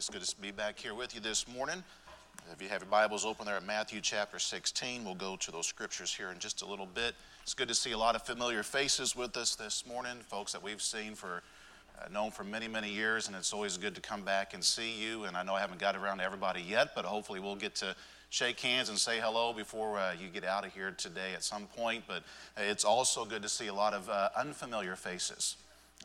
It's good to be back here with you this morning. If you have your Bibles open there at Matthew chapter 16, we'll go to those scriptures here in just a little bit. It's good to see a lot of familiar faces with us this morning, folks that we've seen for, uh, known for many, many years, and it's always good to come back and see you. And I know I haven't got around to everybody yet, but hopefully we'll get to shake hands and say hello before uh, you get out of here today at some point. But it's also good to see a lot of uh, unfamiliar faces.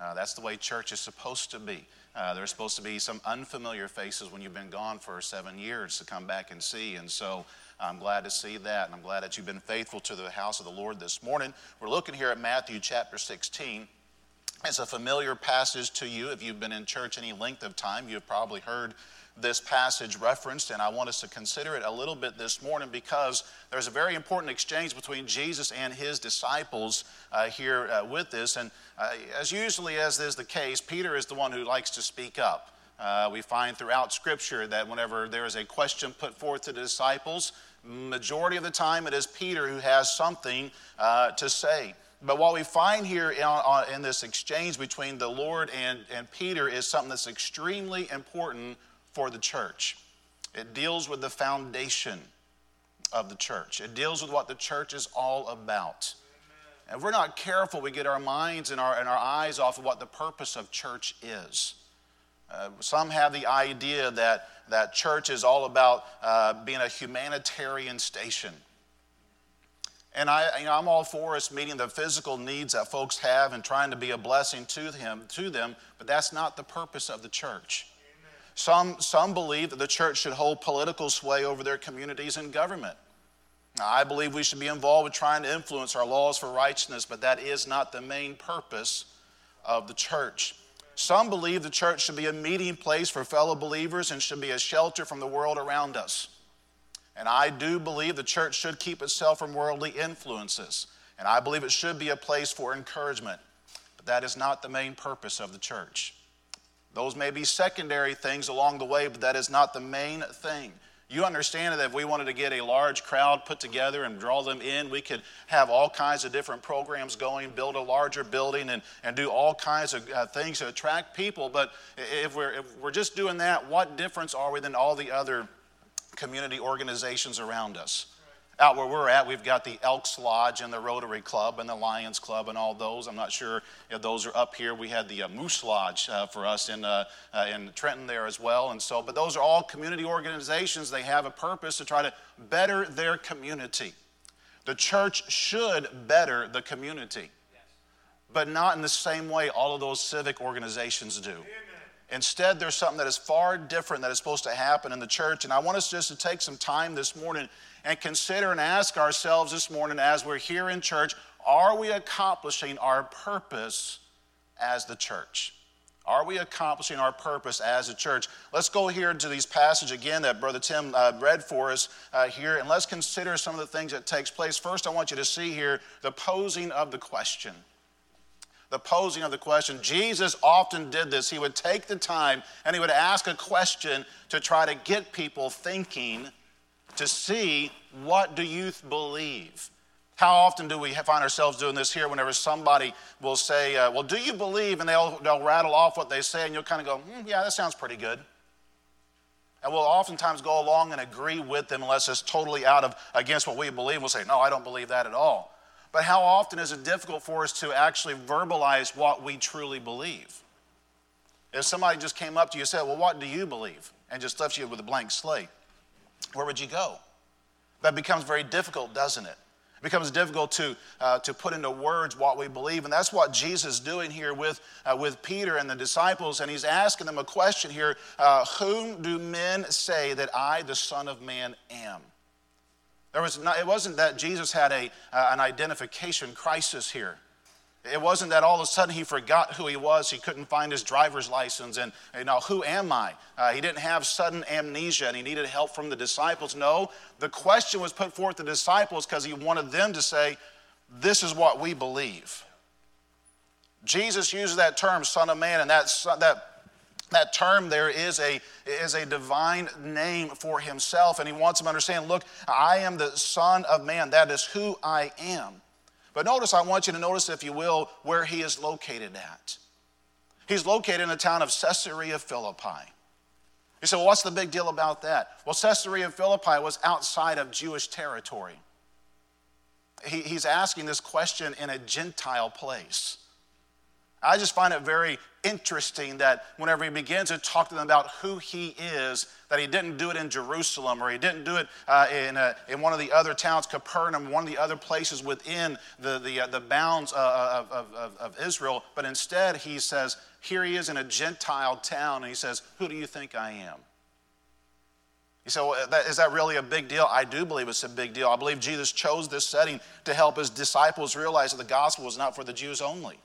Uh, that's the way church is supposed to be. Uh, there's supposed to be some unfamiliar faces when you've been gone for seven years to come back and see. And so I'm glad to see that. And I'm glad that you've been faithful to the house of the Lord this morning. We're looking here at Matthew chapter 16. It's a familiar passage to you. If you've been in church any length of time, you've probably heard this passage referenced, and I want us to consider it a little bit this morning because there's a very important exchange between Jesus and his disciples uh, here uh, with this. And uh, as usually as is the case, Peter is the one who likes to speak up. Uh, we find throughout Scripture that whenever there is a question put forth to the disciples, majority of the time it is Peter who has something uh, to say. But what we find here in, in this exchange between the Lord and, and Peter is something that's extremely important for the church. It deals with the foundation of the church, it deals with what the church is all about. And if we're not careful, we get our minds and our, and our eyes off of what the purpose of church is. Uh, some have the idea that, that church is all about uh, being a humanitarian station. And I, you know, I'm all for us meeting the physical needs that folks have and trying to be a blessing to them, to them, but that's not the purpose of the church. Some, some believe that the church should hold political sway over their communities and government. Now, I believe we should be involved with trying to influence our laws for righteousness, but that is not the main purpose of the church. Some believe the church should be a meeting place for fellow believers and should be a shelter from the world around us. And I do believe the church should keep itself from worldly influences. And I believe it should be a place for encouragement. But that is not the main purpose of the church. Those may be secondary things along the way, but that is not the main thing. You understand that if we wanted to get a large crowd put together and draw them in, we could have all kinds of different programs going, build a larger building, and, and do all kinds of uh, things to attract people. But if we're, if we're just doing that, what difference are we than all the other community organizations around us? Out where we're at, we've got the Elks Lodge and the Rotary Club and the Lions Club and all those. I'm not sure if those are up here. We had the uh, Moose Lodge uh, for us in, uh, uh, in Trenton there as well. And so, but those are all community organizations. They have a purpose to try to better their community. The church should better the community, but not in the same way all of those civic organizations do. Instead, there's something that is far different that is supposed to happen in the church. And I want us just to take some time this morning and consider and ask ourselves this morning as we're here in church are we accomplishing our purpose as the church? Are we accomplishing our purpose as a church? Let's go here to these passage again that Brother Tim uh, read for us uh, here, and let's consider some of the things that takes place. First, I want you to see here the posing of the question. The posing of the question. Jesus often did this. He would take the time and he would ask a question to try to get people thinking to see what do youth believe. How often do we find ourselves doing this here whenever somebody will say, uh, Well, do you believe? And they'll, they'll rattle off what they say, and you'll kind of go, mm, Yeah, that sounds pretty good. And we'll oftentimes go along and agree with them unless it's totally out of against what we believe. We'll say, No, I don't believe that at all. But how often is it difficult for us to actually verbalize what we truly believe? If somebody just came up to you and said, Well, what do you believe? and just left you with a blank slate, where would you go? That becomes very difficult, doesn't it? It becomes difficult to, uh, to put into words what we believe. And that's what Jesus is doing here with, uh, with Peter and the disciples. And he's asking them a question here uh, Whom do men say that I, the Son of Man, am? There was not, it wasn't that Jesus had a, uh, an identification crisis here. It wasn't that all of a sudden he forgot who he was. He couldn't find his driver's license and, you know, who am I? Uh, he didn't have sudden amnesia and he needed help from the disciples. No, the question was put forth to the disciples because he wanted them to say, This is what we believe. Jesus uses that term, Son of Man, and that, that, that term there is a, is a divine name for himself. And he wants them to understand look, I am the Son of Man. That is who I am. But notice, I want you to notice, if you will, where he is located at. He's located in the town of Caesarea Philippi. You say, well, what's the big deal about that? Well, Caesarea Philippi was outside of Jewish territory. He, he's asking this question in a Gentile place. I just find it very interesting that whenever he begins to talk to them about who he is, that he didn't do it in Jerusalem or he didn't do it uh, in, a, in one of the other towns, Capernaum, one of the other places within the, the, uh, the bounds uh, of, of, of Israel, but instead he says, here he is in a Gentile town, and he says, Who do you think I am? You say, well, is that really a big deal? I do believe it's a big deal. I believe Jesus chose this setting to help his disciples realize that the gospel was not for the Jews only.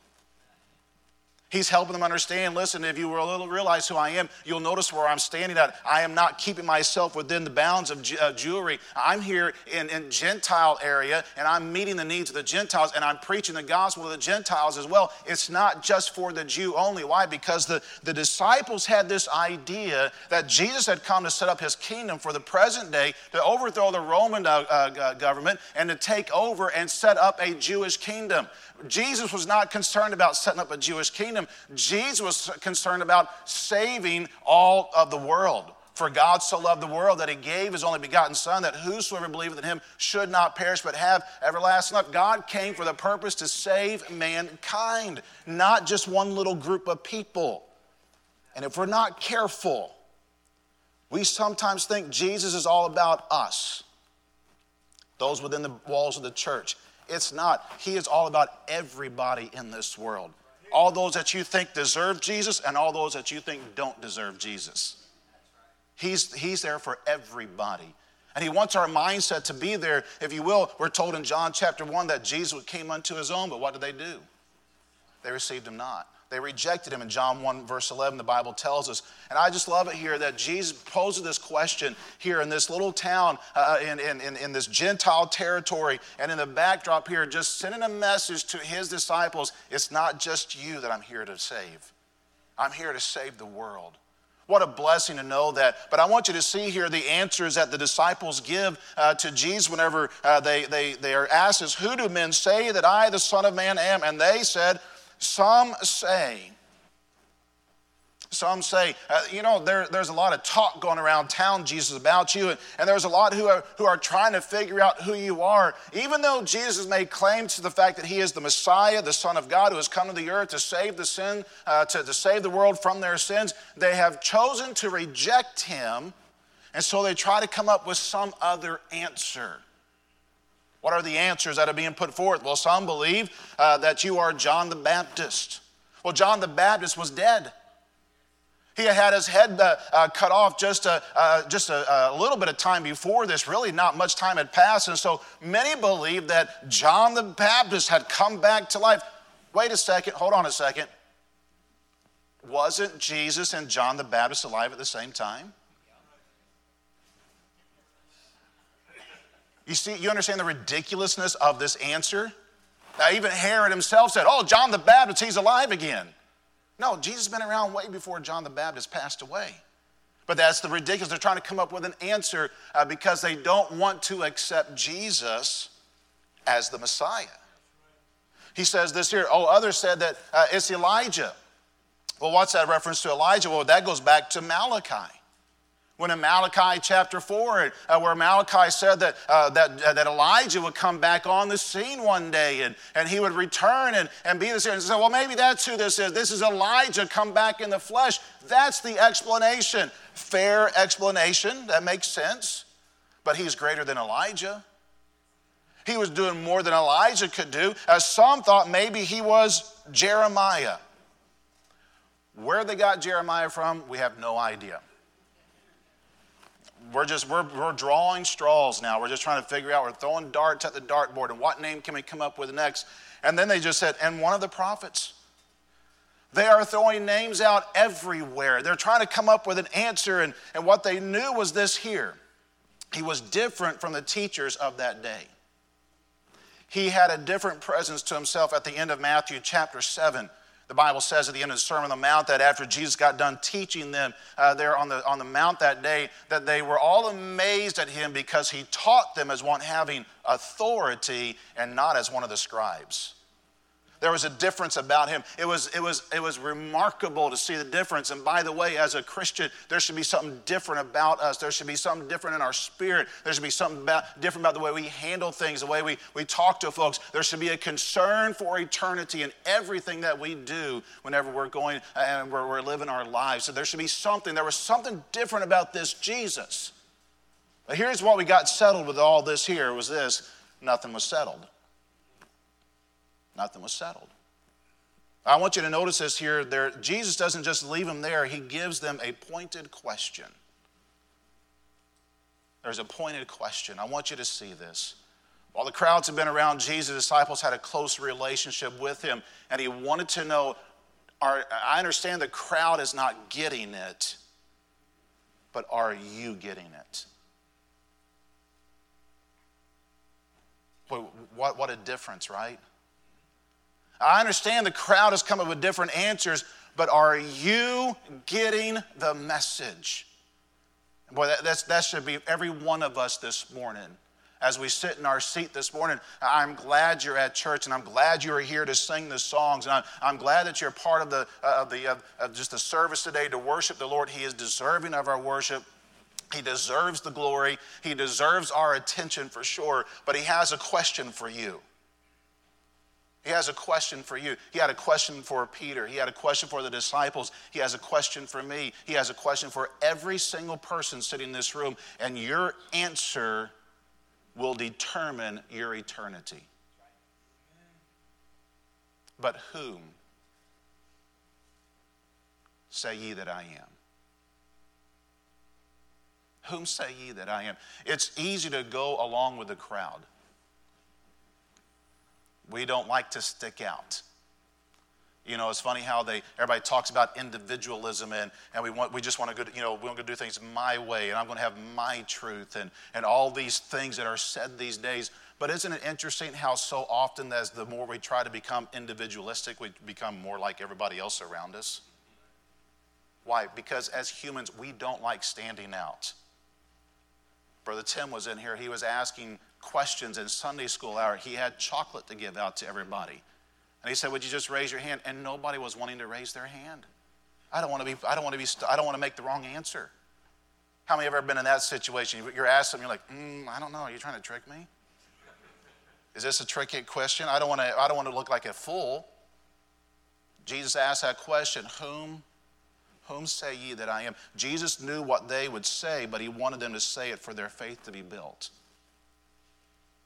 He's helping them understand. Listen, if you will realize who I am, you'll notice where I'm standing at. I am not keeping myself within the bounds of uh, Jewry. I'm here in, in Gentile area, and I'm meeting the needs of the Gentiles, and I'm preaching the gospel to the Gentiles as well. It's not just for the Jew only. Why? Because the, the disciples had this idea that Jesus had come to set up his kingdom for the present day, to overthrow the Roman uh, uh, government, and to take over and set up a Jewish kingdom. Jesus was not concerned about setting up a Jewish kingdom. Jesus was concerned about saving all of the world. For God so loved the world that he gave his only begotten Son, that whosoever believeth in him should not perish but have everlasting life. God came for the purpose to save mankind, not just one little group of people. And if we're not careful, we sometimes think Jesus is all about us, those within the walls of the church. It's not. He is all about everybody in this world. All those that you think deserve Jesus and all those that you think don't deserve Jesus. He's, he's there for everybody. And he wants our mindset to be there. If you will, we're told in John chapter 1 that Jesus came unto his own, but what did they do? They received him not. They rejected him in John 1, verse 11, the Bible tells us. And I just love it here that Jesus poses this question here in this little town, uh, in, in, in this Gentile territory, and in the backdrop here, just sending a message to his disciples it's not just you that I'm here to save, I'm here to save the world. What a blessing to know that. But I want you to see here the answers that the disciples give uh, to Jesus whenever uh, they, they, they are asked is, Who do men say that I, the Son of Man, am? And they said, some say, some say, uh, you know, there, there's a lot of talk going around town, Jesus, about you, and, and there's a lot who are, who are trying to figure out who you are. Even though Jesus made claims to the fact that he is the Messiah, the Son of God, who has come to the earth to save the sin, uh, to, to save the world from their sins, they have chosen to reject him, and so they try to come up with some other answer. What are the answers that are being put forth? Well, some believe uh, that you are John the Baptist. Well, John the Baptist was dead. He had his head uh, uh, cut off just, a, uh, just a, a, little bit of time before this. Really, not much time had passed. And so many believe that John the Baptist had come back to life. Wait a second, hold on a second. Wasn't Jesus and John the Baptist alive at the same time? You see, you understand the ridiculousness of this answer? Now, even Herod himself said, Oh, John the Baptist, he's alive again. No, Jesus has been around way before John the Baptist passed away. But that's the ridiculous. They're trying to come up with an answer uh, because they don't want to accept Jesus as the Messiah. He says this here. Oh, others said that uh, it's Elijah. Well, what's that reference to Elijah? Well, that goes back to Malachi when in Malachi chapter 4, uh, where Malachi said that, uh, that, uh, that Elijah would come back on the scene one day and, and he would return and, and be this. And say, well, maybe that's who this is. This is Elijah come back in the flesh. That's the explanation. Fair explanation. That makes sense. But he's greater than Elijah. He was doing more than Elijah could do. As some thought maybe he was Jeremiah. Where they got Jeremiah from, we have no idea we're just we're, we're drawing straws now. We're just trying to figure out we're throwing darts at the dartboard and what name can we come up with next? And then they just said and one of the prophets. They are throwing names out everywhere. They're trying to come up with an answer and, and what they knew was this here. He was different from the teachers of that day. He had a different presence to himself at the end of matthew chapter 7 the Bible says at the end of the Sermon on the Mount that after Jesus got done teaching them uh, there on the, on the Mount that day, that they were all amazed at him because he taught them as one having authority and not as one of the scribes. There was a difference about him. It was, it, was, it was remarkable to see the difference. And by the way, as a Christian, there should be something different about us. There should be something different in our spirit. There should be something about, different about the way we handle things, the way we, we talk to folks. There should be a concern for eternity in everything that we do whenever we're going uh, and we're, we're living our lives. So there should be something. There was something different about this Jesus. But here's what we got settled with all this here was this nothing was settled. Nothing was settled. I want you to notice this here. There, Jesus doesn't just leave them there, he gives them a pointed question. There's a pointed question. I want you to see this. While the crowds had been around Jesus, disciples had a close relationship with him, and he wanted to know are, I understand the crowd is not getting it, but are you getting it? What, what a difference, right? I understand the crowd is coming with different answers, but are you getting the message? Boy, that, that should be every one of us this morning. As we sit in our seat this morning, I'm glad you're at church and I'm glad you are here to sing the songs. And I'm, I'm glad that you're part of, the, uh, of, the, of, of just the service today to worship the Lord. He is deserving of our worship. He deserves the glory. He deserves our attention for sure. But He has a question for you. He has a question for you. He had a question for Peter. He had a question for the disciples. He has a question for me. He has a question for every single person sitting in this room. And your answer will determine your eternity. But whom say ye that I am? Whom say ye that I am? It's easy to go along with the crowd. We don't like to stick out. You know, it's funny how they everybody talks about individualism and, and we want we just want to go, you know, we want to do things my way and I'm going to have my truth and, and all these things that are said these days. But isn't it interesting how so often as the more we try to become individualistic, we become more like everybody else around us? Why? Because as humans, we don't like standing out. Brother Tim was in here, he was asking questions in Sunday school hour. He had chocolate to give out to everybody. And he said, Would you just raise your hand? And nobody was wanting to raise their hand. I don't want to be, I don't want to be, I don't want to make the wrong answer. How many have ever been in that situation? You're asked something, you're like, mm, I don't know, are you trying to trick me? Is this a tricky question? I don't want to, I don't want to look like a fool. Jesus asked that question, Whom whom say ye that I am? Jesus knew what they would say, but he wanted them to say it for their faith to be built.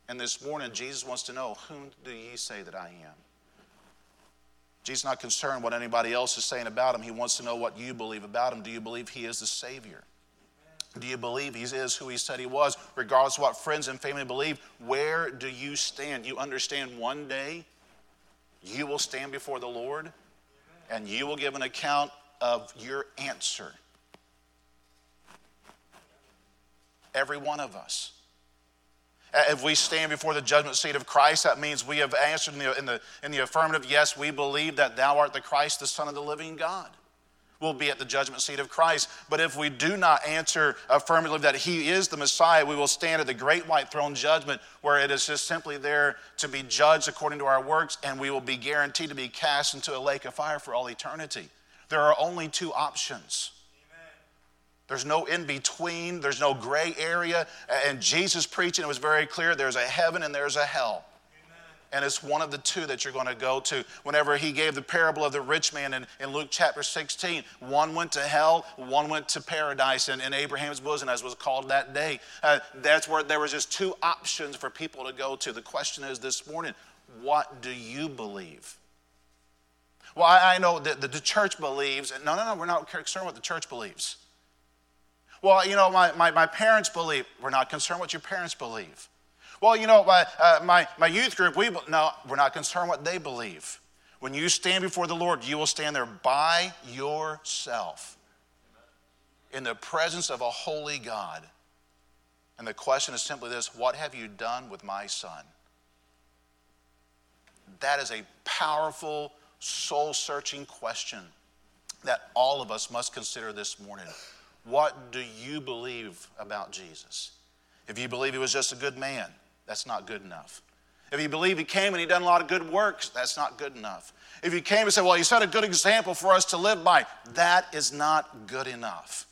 And this morning, Jesus wants to know, Whom do ye say that I am? Jesus is not concerned what anybody else is saying about him. He wants to know what you believe about him. Do you believe he is the Savior? Do you believe he is who he said he was? Regardless of what friends and family believe, where do you stand? You understand one day you will stand before the Lord and you will give an account of your answer. Every one of us. Uh, if we stand before the judgment seat of Christ, that means we have answered in the, in the, in the affirmative yes, we believe that thou art the Christ, the Son of the living God. We'll be at the judgment seat of Christ. But if we do not answer affirmatively that He is the Messiah, we will stand at the great white throne judgment where it is just simply there to be judged according to our works, and we will be guaranteed to be cast into a lake of fire for all eternity. There are only two options. There's no in between, there's no gray area. And Jesus preaching, it was very clear there's a heaven and there's a hell. And it's one of the two that you're going to go to. Whenever he gave the parable of the rich man in, in Luke chapter 16, one went to hell, one went to paradise in, in Abraham's bosom, as was called that day. Uh, that's where there was just two options for people to go to. The question is this morning what do you believe? Well, I, I know that the, the church believes, no, no, no, we're not concerned what the church believes. Well, you know, my, my, my parents believe. We're not concerned what your parents believe. Well, you know, my, uh, my, my youth group, we, no, we're not concerned what they believe. When you stand before the Lord, you will stand there by yourself in the presence of a holy God. And the question is simply this What have you done with my son? That is a powerful, soul searching question that all of us must consider this morning. What do you believe about Jesus? If you believe he was just a good man, that's not good enough. If you believe he came and he done a lot of good works, that's not good enough. If you came and said, well, he set a good example for us to live by, that is not good enough.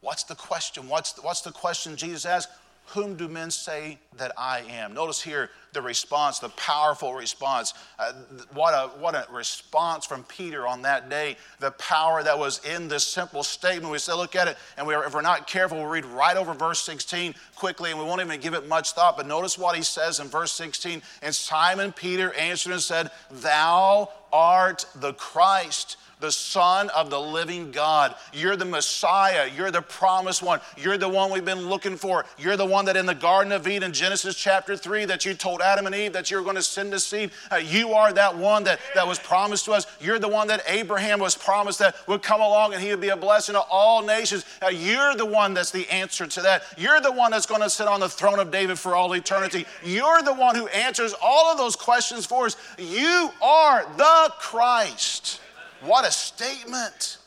What's the question? What's the, what's the question Jesus asked? Whom do men say that I am? Notice here the response, the powerful response. Uh, what, a, what a response from Peter on that day. The power that was in this simple statement. We say, look at it, and we are, if we're not careful, we'll read right over verse 16 quickly, and we won't even give it much thought. But notice what he says in verse 16. And Simon Peter answered and said, Thou art the Christ the Son of the living God. You're the Messiah. You're the promised one. You're the one we've been looking for. You're the one that in the Garden of Eden, Genesis chapter 3, that you told Adam and Eve that you're going to send a seed. Uh, you are that one that, that was promised to us. You're the one that Abraham was promised that would come along and he would be a blessing to all nations. Uh, you're the one that's the answer to that. You're the one that's going to sit on the throne of David for all eternity. You're the one who answers all of those questions for us. You are the Christ. What a statement.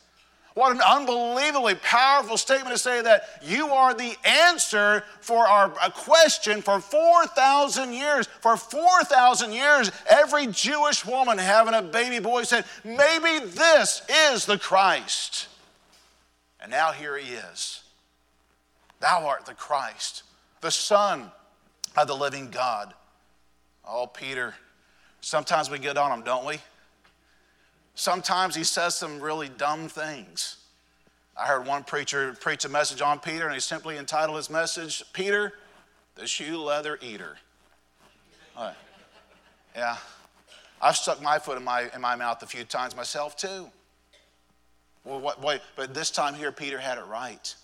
What an unbelievably powerful statement to say that you are the answer for our question for 4,000 years. For 4,000 years, every Jewish woman having a baby boy said, Maybe this is the Christ. And now here he is. Thou art the Christ, the Son of the living God. Oh, Peter, sometimes we get on him, don't we? Sometimes he says some really dumb things. I heard one preacher preach a message on Peter, and he simply entitled his message, Peter, the Shoe Leather Eater. Right. Yeah. I've stuck my foot in my, in my mouth a few times myself, too. Well, what, wait, but this time here, Peter had it right.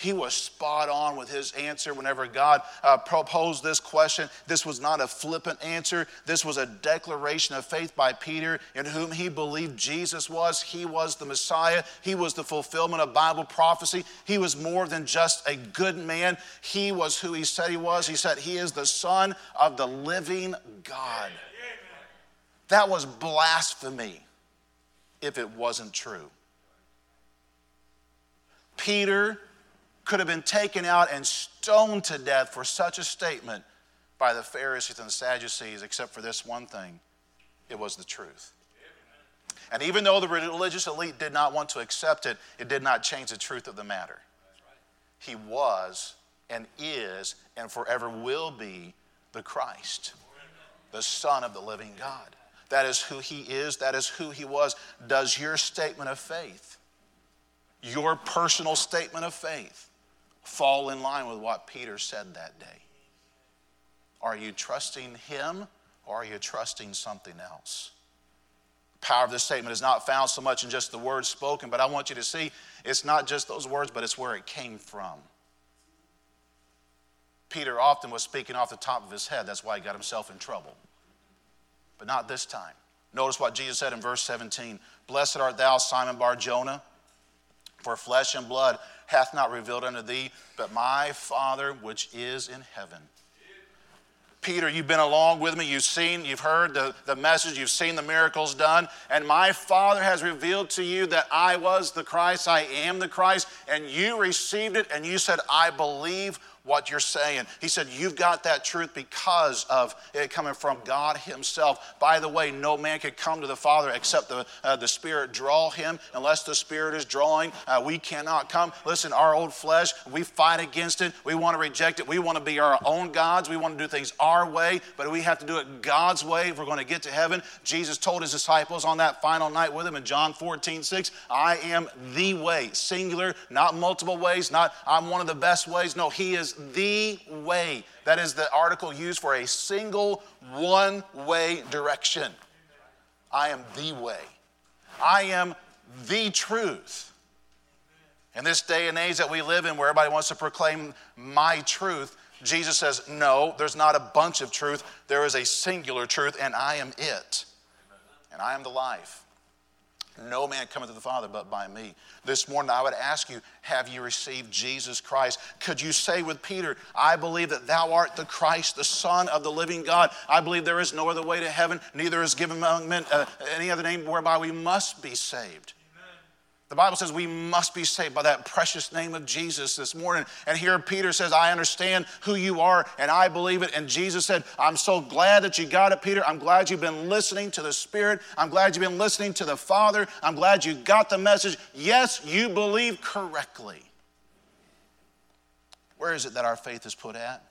He was spot on with his answer whenever God uh, proposed this question. This was not a flippant answer. This was a declaration of faith by Peter, in whom he believed Jesus was. He was the Messiah. He was the fulfillment of Bible prophecy. He was more than just a good man. He was who he said he was. He said he is the Son of the living God. That was blasphemy if it wasn't true. Peter could have been taken out and stoned to death for such a statement by the Pharisees and the Sadducees, except for this one thing it was the truth. And even though the religious elite did not want to accept it, it did not change the truth of the matter. He was and is and forever will be the Christ, the Son of the living God. That is who he is, that is who he was. Does your statement of faith, your personal statement of faith, fall in line with what Peter said that day? Are you trusting him or are you trusting something else? The power of this statement is not found so much in just the words spoken, but I want you to see it's not just those words, but it's where it came from. Peter often was speaking off the top of his head. That's why he got himself in trouble. But not this time. Notice what Jesus said in verse 17 Blessed art thou, Simon Bar Jonah, for flesh and blood hath not revealed unto thee, but my Father which is in heaven. Peter, you've been along with me. You've seen, you've heard the, the message, you've seen the miracles done. And my Father has revealed to you that I was the Christ, I am the Christ, and you received it and you said, I believe what you're saying. He said, You've got that truth because of it coming from God Himself. By the way, no man could come to the Father except the, uh, the Spirit draw him. Unless the Spirit is drawing, uh, we cannot come. Listen, our old flesh, we fight against it. We want to reject it. We want to be our own gods. We want to do things our way, but we have to do it God's way if we're going to get to heaven. Jesus told His disciples on that final night with Him in John 14, 6, I am the way, singular, not multiple ways, not I'm one of the best ways. No, He is the way. That is the article used for a single one way direction. I am the way. I am the truth. In this day and age that we live in, where everybody wants to proclaim my truth, Jesus says, No, there's not a bunch of truth. There is a singular truth, and I am it. And I am the life. No man cometh to the Father but by me. This morning I would ask you, have you received Jesus Christ? Could you say with Peter, I believe that thou art the Christ, the Son of the living God. I believe there is no other way to heaven, neither is given among men uh, any other name whereby we must be saved. The Bible says we must be saved by that precious name of Jesus this morning. And here Peter says, I understand who you are and I believe it. And Jesus said, I'm so glad that you got it, Peter. I'm glad you've been listening to the Spirit. I'm glad you've been listening to the Father. I'm glad you got the message. Yes, you believe correctly. Where is it that our faith is put at?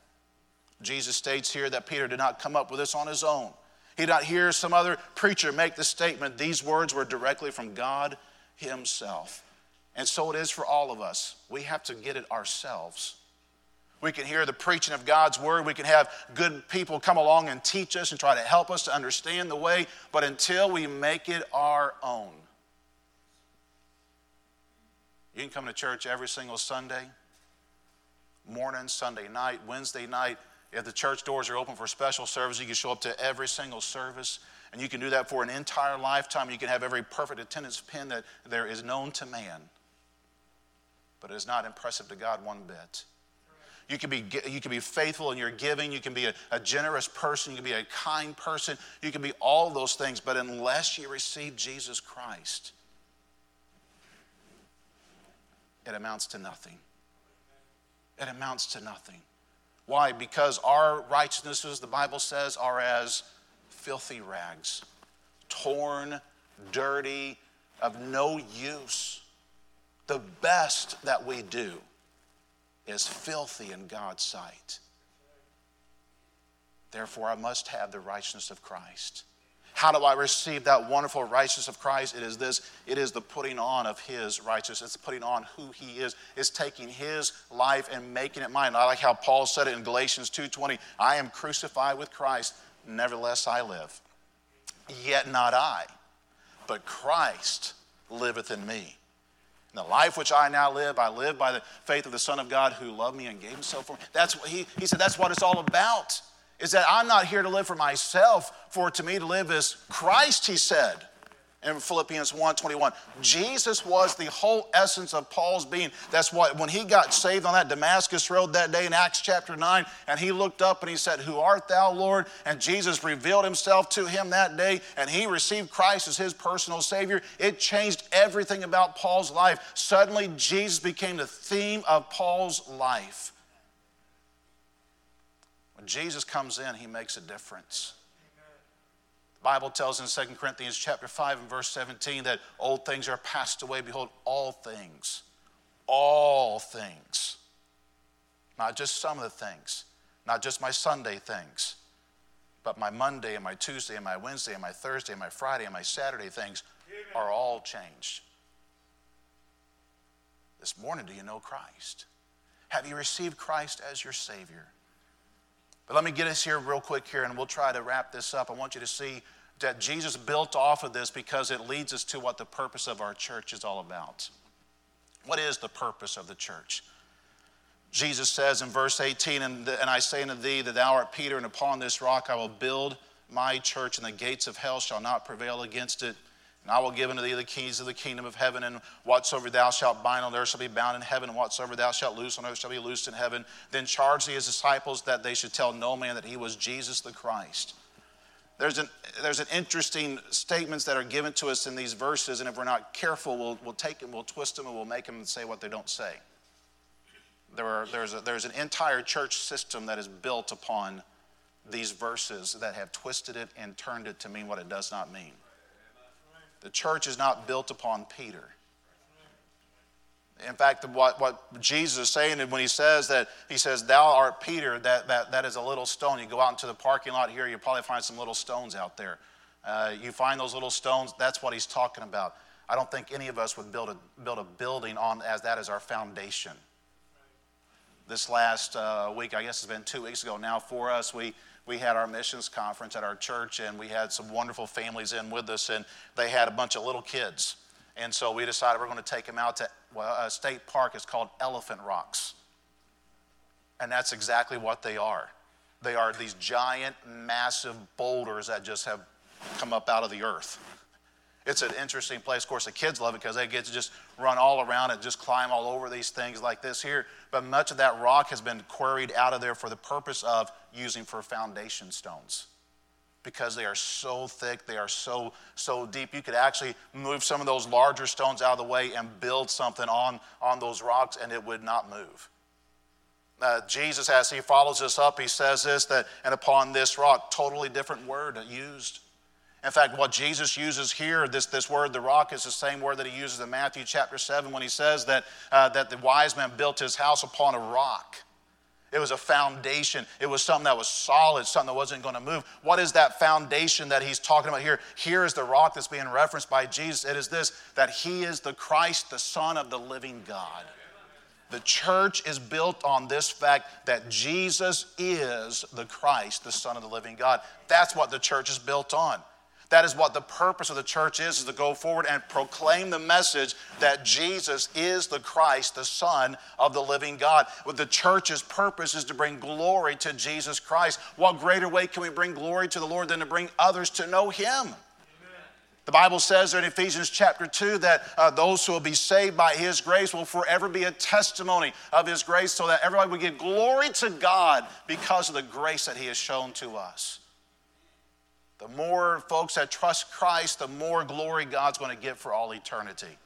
Jesus states here that Peter did not come up with this on his own. He did not hear some other preacher make the statement. These words were directly from God Himself. And so it is for all of us. We have to get it ourselves. We can hear the preaching of God's word. We can have good people come along and teach us and try to help us to understand the way, but until we make it our own, you can come to church every single Sunday, morning, Sunday night, Wednesday night. If the church doors are open for special service, you can show up to every single service. And you can do that for an entire lifetime. You can have every perfect attendance pin that there is known to man. But it is not impressive to God one bit. You can be, you can be faithful in your giving. You can be a, a generous person. You can be a kind person. You can be all those things. But unless you receive Jesus Christ, it amounts to nothing. It amounts to nothing. Why? Because our righteousnesses, the Bible says, are as filthy rags, torn, dirty, of no use. The best that we do is filthy in God's sight. Therefore, I must have the righteousness of Christ. How do I receive that wonderful righteousness of Christ? It is this it is the putting on of His righteousness. It's putting on who He is. It's taking His life and making it mine. I like how Paul said it in Galatians 2:20 I am crucified with Christ, nevertheless I live. Yet not I, but Christ liveth in me. And the life which I now live, I live by the faith of the Son of God who loved me and gave himself for me. That's what he, he said, that's what it's all about is that I'm not here to live for myself, for to me to live is Christ, he said in Philippians 1:21. Jesus was the whole essence of Paul's being. That's why when he got saved on that Damascus road that day in Acts chapter 9, and he looked up and he said, Who art thou, Lord? And Jesus revealed himself to him that day, and he received Christ as his personal Savior. It changed everything about Paul's life. Suddenly, Jesus became the theme of Paul's life. When Jesus comes in, he makes a difference. Bible tells in 2 Corinthians chapter 5 and verse 17 that old things are passed away. Behold, all things, all things, not just some of the things, not just my Sunday things, but my Monday and my Tuesday and my Wednesday and my Thursday and my Friday and my Saturday things are all changed. This morning, do you know Christ? Have you received Christ as your Savior? But let me get us here real quick here and we'll try to wrap this up. I want you to see that Jesus built off of this because it leads us to what the purpose of our church is all about. What is the purpose of the church? Jesus says in verse 18, and, and I say unto thee that thou art Peter, and upon this rock I will build my church, and the gates of hell shall not prevail against it. And I will give unto thee the keys of the kingdom of heaven, and whatsoever thou shalt bind on earth shall be bound in heaven, and whatsoever thou shalt loose on earth shall be loosed in heaven. Then charge thee his disciples that they should tell no man that he was Jesus the Christ. There's an, there's an interesting statements that are given to us in these verses, and if we're not careful, we'll, we'll take them, we'll twist them, and we'll make them say what they don't say. There are, there's, a, there's an entire church system that is built upon these verses that have twisted it and turned it to mean what it does not mean. The church is not built upon Peter. In fact, what, what Jesus is saying when he says that, he says, Thou art Peter, that, that, that is a little stone. You go out into the parking lot here, you'll probably find some little stones out there. Uh, you find those little stones, that's what he's talking about. I don't think any of us would build a, build a building on as that as our foundation. This last uh, week, I guess it's been two weeks ago now for us, we, we had our missions conference at our church, and we had some wonderful families in with us, and they had a bunch of little kids. And so we decided we're going to take them out to well, a state park. It's called Elephant Rocks. And that's exactly what they are. They are these giant, massive boulders that just have come up out of the earth. It's an interesting place. Of course, the kids love it because they get to just run all around and just climb all over these things like this here. But much of that rock has been quarried out of there for the purpose of using for foundation stones. because they are so thick, they are so, so deep. You could actually move some of those larger stones out of the way and build something on, on those rocks, and it would not move. Uh, Jesus, as he follows this up, he says this that, and upon this rock, totally different word used. In fact, what Jesus uses here, this, this word, the rock, is the same word that he uses in Matthew chapter 7 when he says that, uh, that the wise man built his house upon a rock. It was a foundation. It was something that was solid, something that wasn't going to move. What is that foundation that he's talking about here? Here is the rock that's being referenced by Jesus. It is this that he is the Christ, the Son of the living God. The church is built on this fact that Jesus is the Christ, the Son of the living God. That's what the church is built on. That is what the purpose of the church is, is to go forward and proclaim the message that Jesus is the Christ, the Son of the living God. What the church's purpose is to bring glory to Jesus Christ. What greater way can we bring glory to the Lord than to bring others to know Him? The Bible says in Ephesians chapter 2 that uh, those who will be saved by His grace will forever be a testimony of His grace so that everybody will give glory to God because of the grace that He has shown to us. The more folks that trust Christ, the more glory God's going to get for all eternity.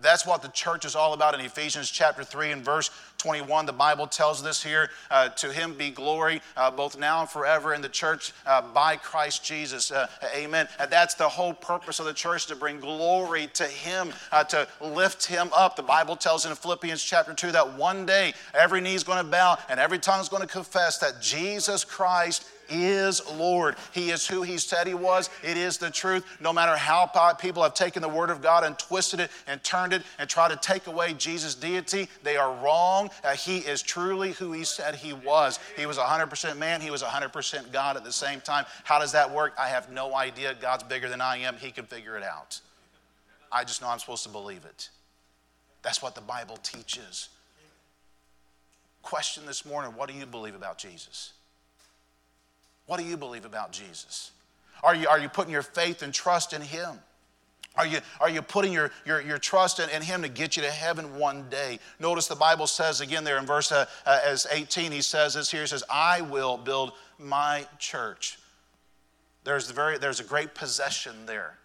That's what the church is all about in Ephesians chapter 3 and verse 21. The Bible tells this here uh, to him be glory uh, both now and forever in the church uh, by Christ Jesus. Uh, amen. And that's the whole purpose of the church to bring glory to him, uh, to lift him up. The Bible tells in Philippians chapter 2 that one day every knee is going to bow and every tongue is going to confess that Jesus Christ is Lord. He is who He said He was. It is the truth. No matter how people have taken the Word of God and twisted it and turned it and tried to take away Jesus' deity, they are wrong. Uh, he is truly who He said He was. He was 100% man, He was 100% God at the same time. How does that work? I have no idea. God's bigger than I am. He can figure it out. I just know I'm supposed to believe it. That's what the Bible teaches. Question this morning what do you believe about Jesus? What do you believe about Jesus? Are you, are you putting your faith and trust in Him? Are you, are you putting your, your, your trust in, in, Him to get you to heaven one day? Notice the Bible says again there in verse uh, uh, as 18, He says this here He says, I will build my church. There's, the very, there's a great possession there.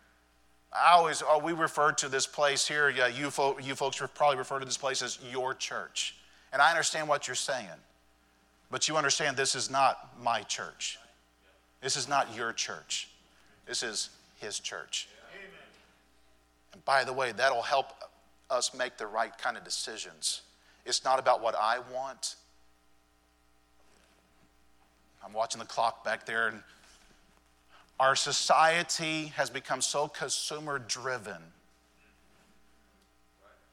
I always, oh, we refer to this place here, yeah, you, folk, you folks probably refer to this place as your church. And I understand what you're saying. But you understand this is not my church. This is not your church. This is his church. Amen. And by the way, that'll help us make the right kind of decisions. It's not about what I want. I'm watching the clock back there, and our society has become so consumer driven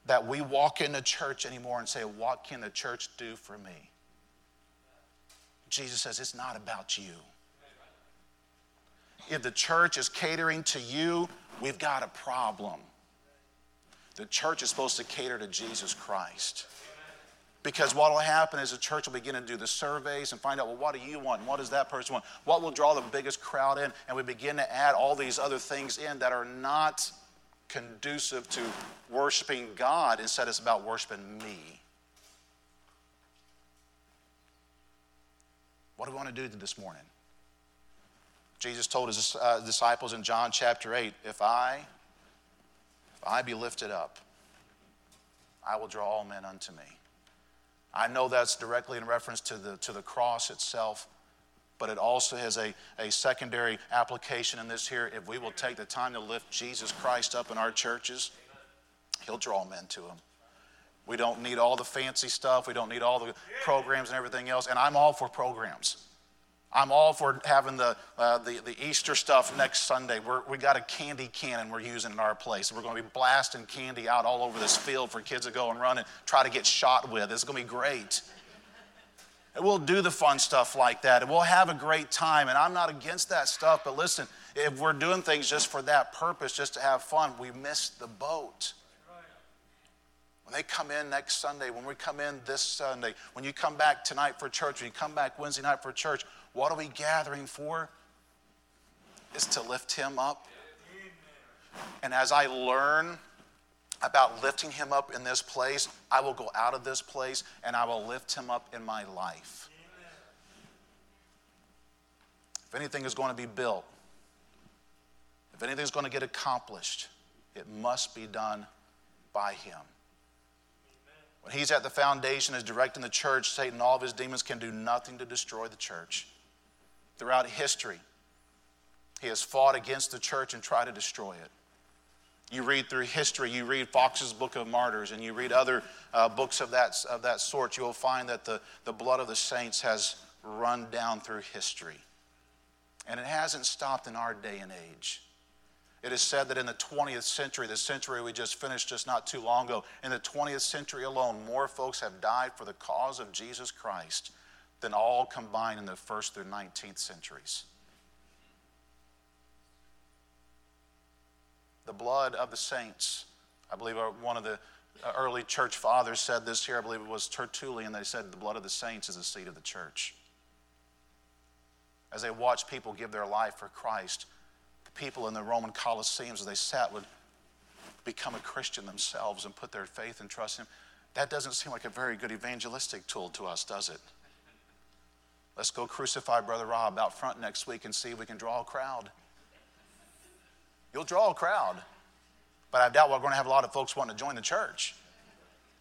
that we walk into church anymore and say, What can the church do for me? Jesus says, It's not about you if the church is catering to you, we've got a problem. The church is supposed to cater to Jesus Christ. Because what will happen is the church will begin to do the surveys and find out, well, what do you want? What does that person want? What will draw the biggest crowd in? And we begin to add all these other things in that are not conducive to worshiping God. Instead, it's about worshiping me. What do we want to do this morning? Jesus told his uh, disciples in John chapter 8 if I, if I be lifted up, I will draw all men unto me. I know that's directly in reference to the, to the cross itself, but it also has a, a secondary application in this here. If we will take the time to lift Jesus Christ up in our churches, he'll draw men to him. We don't need all the fancy stuff. We don't need all the programs and everything else. And I'm all for programs. I'm all for having the, uh, the, the, Easter stuff next Sunday. We're, we got a candy cannon we're using in our place. We're going to be blasting candy out all over this field for kids to go and run and try to get shot with. It's going to be great. And we'll do the fun stuff like that, and we'll have a great time. And I'm not against that stuff, but listen, if we're doing things just for that purpose, just to have fun, we miss the boat. When they come in next Sunday, when we come in this Sunday, when you come back tonight for church, when you come back Wednesday night for church, what are we gathering for? Is to lift him up. And as I learn about lifting him up in this place, I will go out of this place and I will lift him up in my life. If anything is going to be built, if anything is going to get accomplished, it must be done by Him. When He's at the foundation, is directing the church, Satan and all of his demons can do nothing to destroy the church. Throughout history, he has fought against the church and tried to destroy it. You read through history, you read Fox's Book of Martyrs, and you read other uh, books of that, of that sort, you'll find that the, the blood of the saints has run down through history. And it hasn't stopped in our day and age. It is said that in the 20th century, the century we just finished just not too long ago, in the 20th century alone, more folks have died for the cause of Jesus Christ than all combined in the first through 19th centuries. the blood of the saints. I believe one of the uh, early church fathers said this here. I believe it was Tertullian. They said the blood of the saints is the seed of the church. As they watched people give their life for Christ, the people in the Roman Colosseums, as they sat, would become a Christian themselves and put their faith and trust in Him. That doesn't seem like a very good evangelistic tool to us, does it? Let's go crucify Brother Rob out front next week and see if we can draw a crowd. You'll draw a crowd, but I doubt we're going to have a lot of folks wanting to join the church.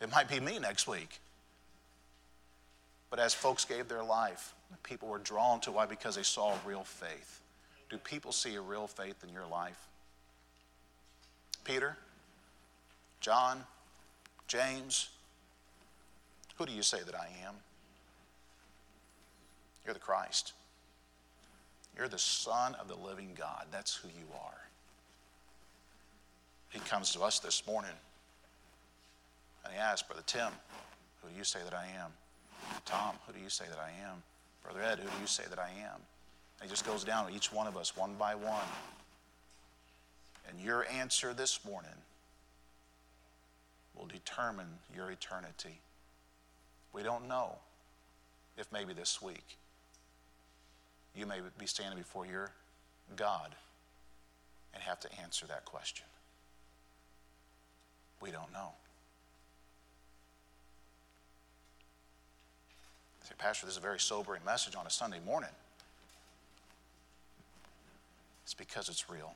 It might be me next week. But as folks gave their life, people were drawn to why? Because they saw real faith. Do people see a real faith in your life? Peter, John, James, who do you say that I am? You're the Christ. You're the Son of the living God. That's who you are. He comes to us this morning and he asks, Brother Tim, who do you say that I am? Tom, who do you say that I am? Brother Ed, who do you say that I am? And he just goes down to each one of us one by one. And your answer this morning will determine your eternity. We don't know if maybe this week you may be standing before your God and have to answer that question. We don't know. I say, Pastor, this is a very sobering message on a Sunday morning. It's because it's real.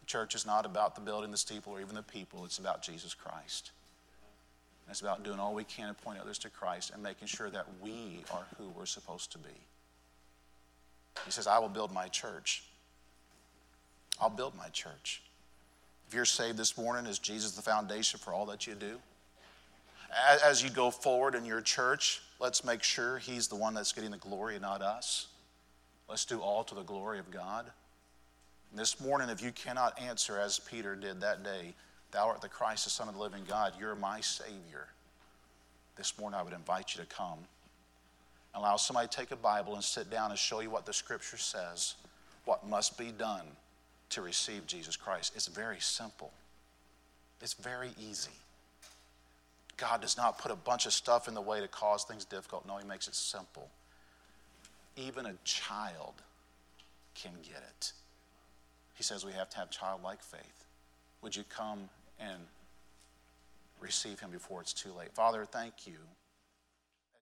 The church is not about the building, the steeple, or even the people. It's about Jesus Christ. And it's about doing all we can to point others to Christ and making sure that we are who we're supposed to be. He says, I will build my church. I'll build my church. If you're saved this morning, is Jesus the foundation for all that you do? As you go forward in your church, let's make sure He's the one that's getting the glory, and not us. Let's do all to the glory of God. this morning, if you cannot answer as Peter did that day, Thou art the Christ, the Son of the living God, you're my Savior. This morning, I would invite you to come. Allow somebody to take a Bible and sit down and show you what the Scripture says, what must be done to receive Jesus Christ. It's very simple, it's very easy. God does not put a bunch of stuff in the way to cause things difficult. No, He makes it simple. Even a child can get it. He says we have to have childlike faith. Would you come and receive Him before it's too late? Father, thank you